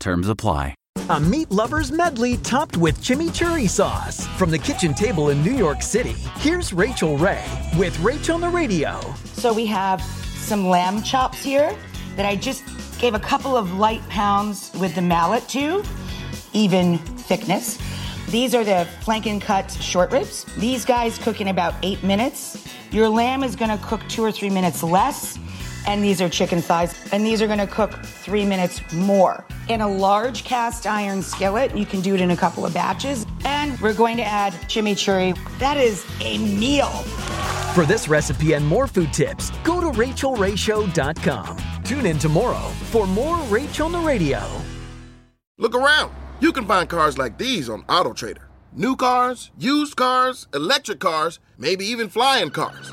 Terms apply. A meat lover's medley topped with chimichurri sauce. From the kitchen table in New York City, here's Rachael Ray with Rachel on the Radio. So we have some lamb chops here that I just gave a couple of light pounds with the mallet to, even thickness. These are the flanken cut short ribs. These guys cook in about eight minutes. Your lamb is gonna cook two or three minutes less and these are chicken thighs, and these are gonna cook three minutes more. In a large cast iron skillet, you can do it in a couple of batches, and we're going to add chimichurri. That is a meal. For this recipe and more food tips, go to rachaelrayshow.com. Tune in tomorrow for more Rach on the Radio. Look around. You can find cars like these on AutoTrader. New cars, used cars, electric cars, maybe even flying cars.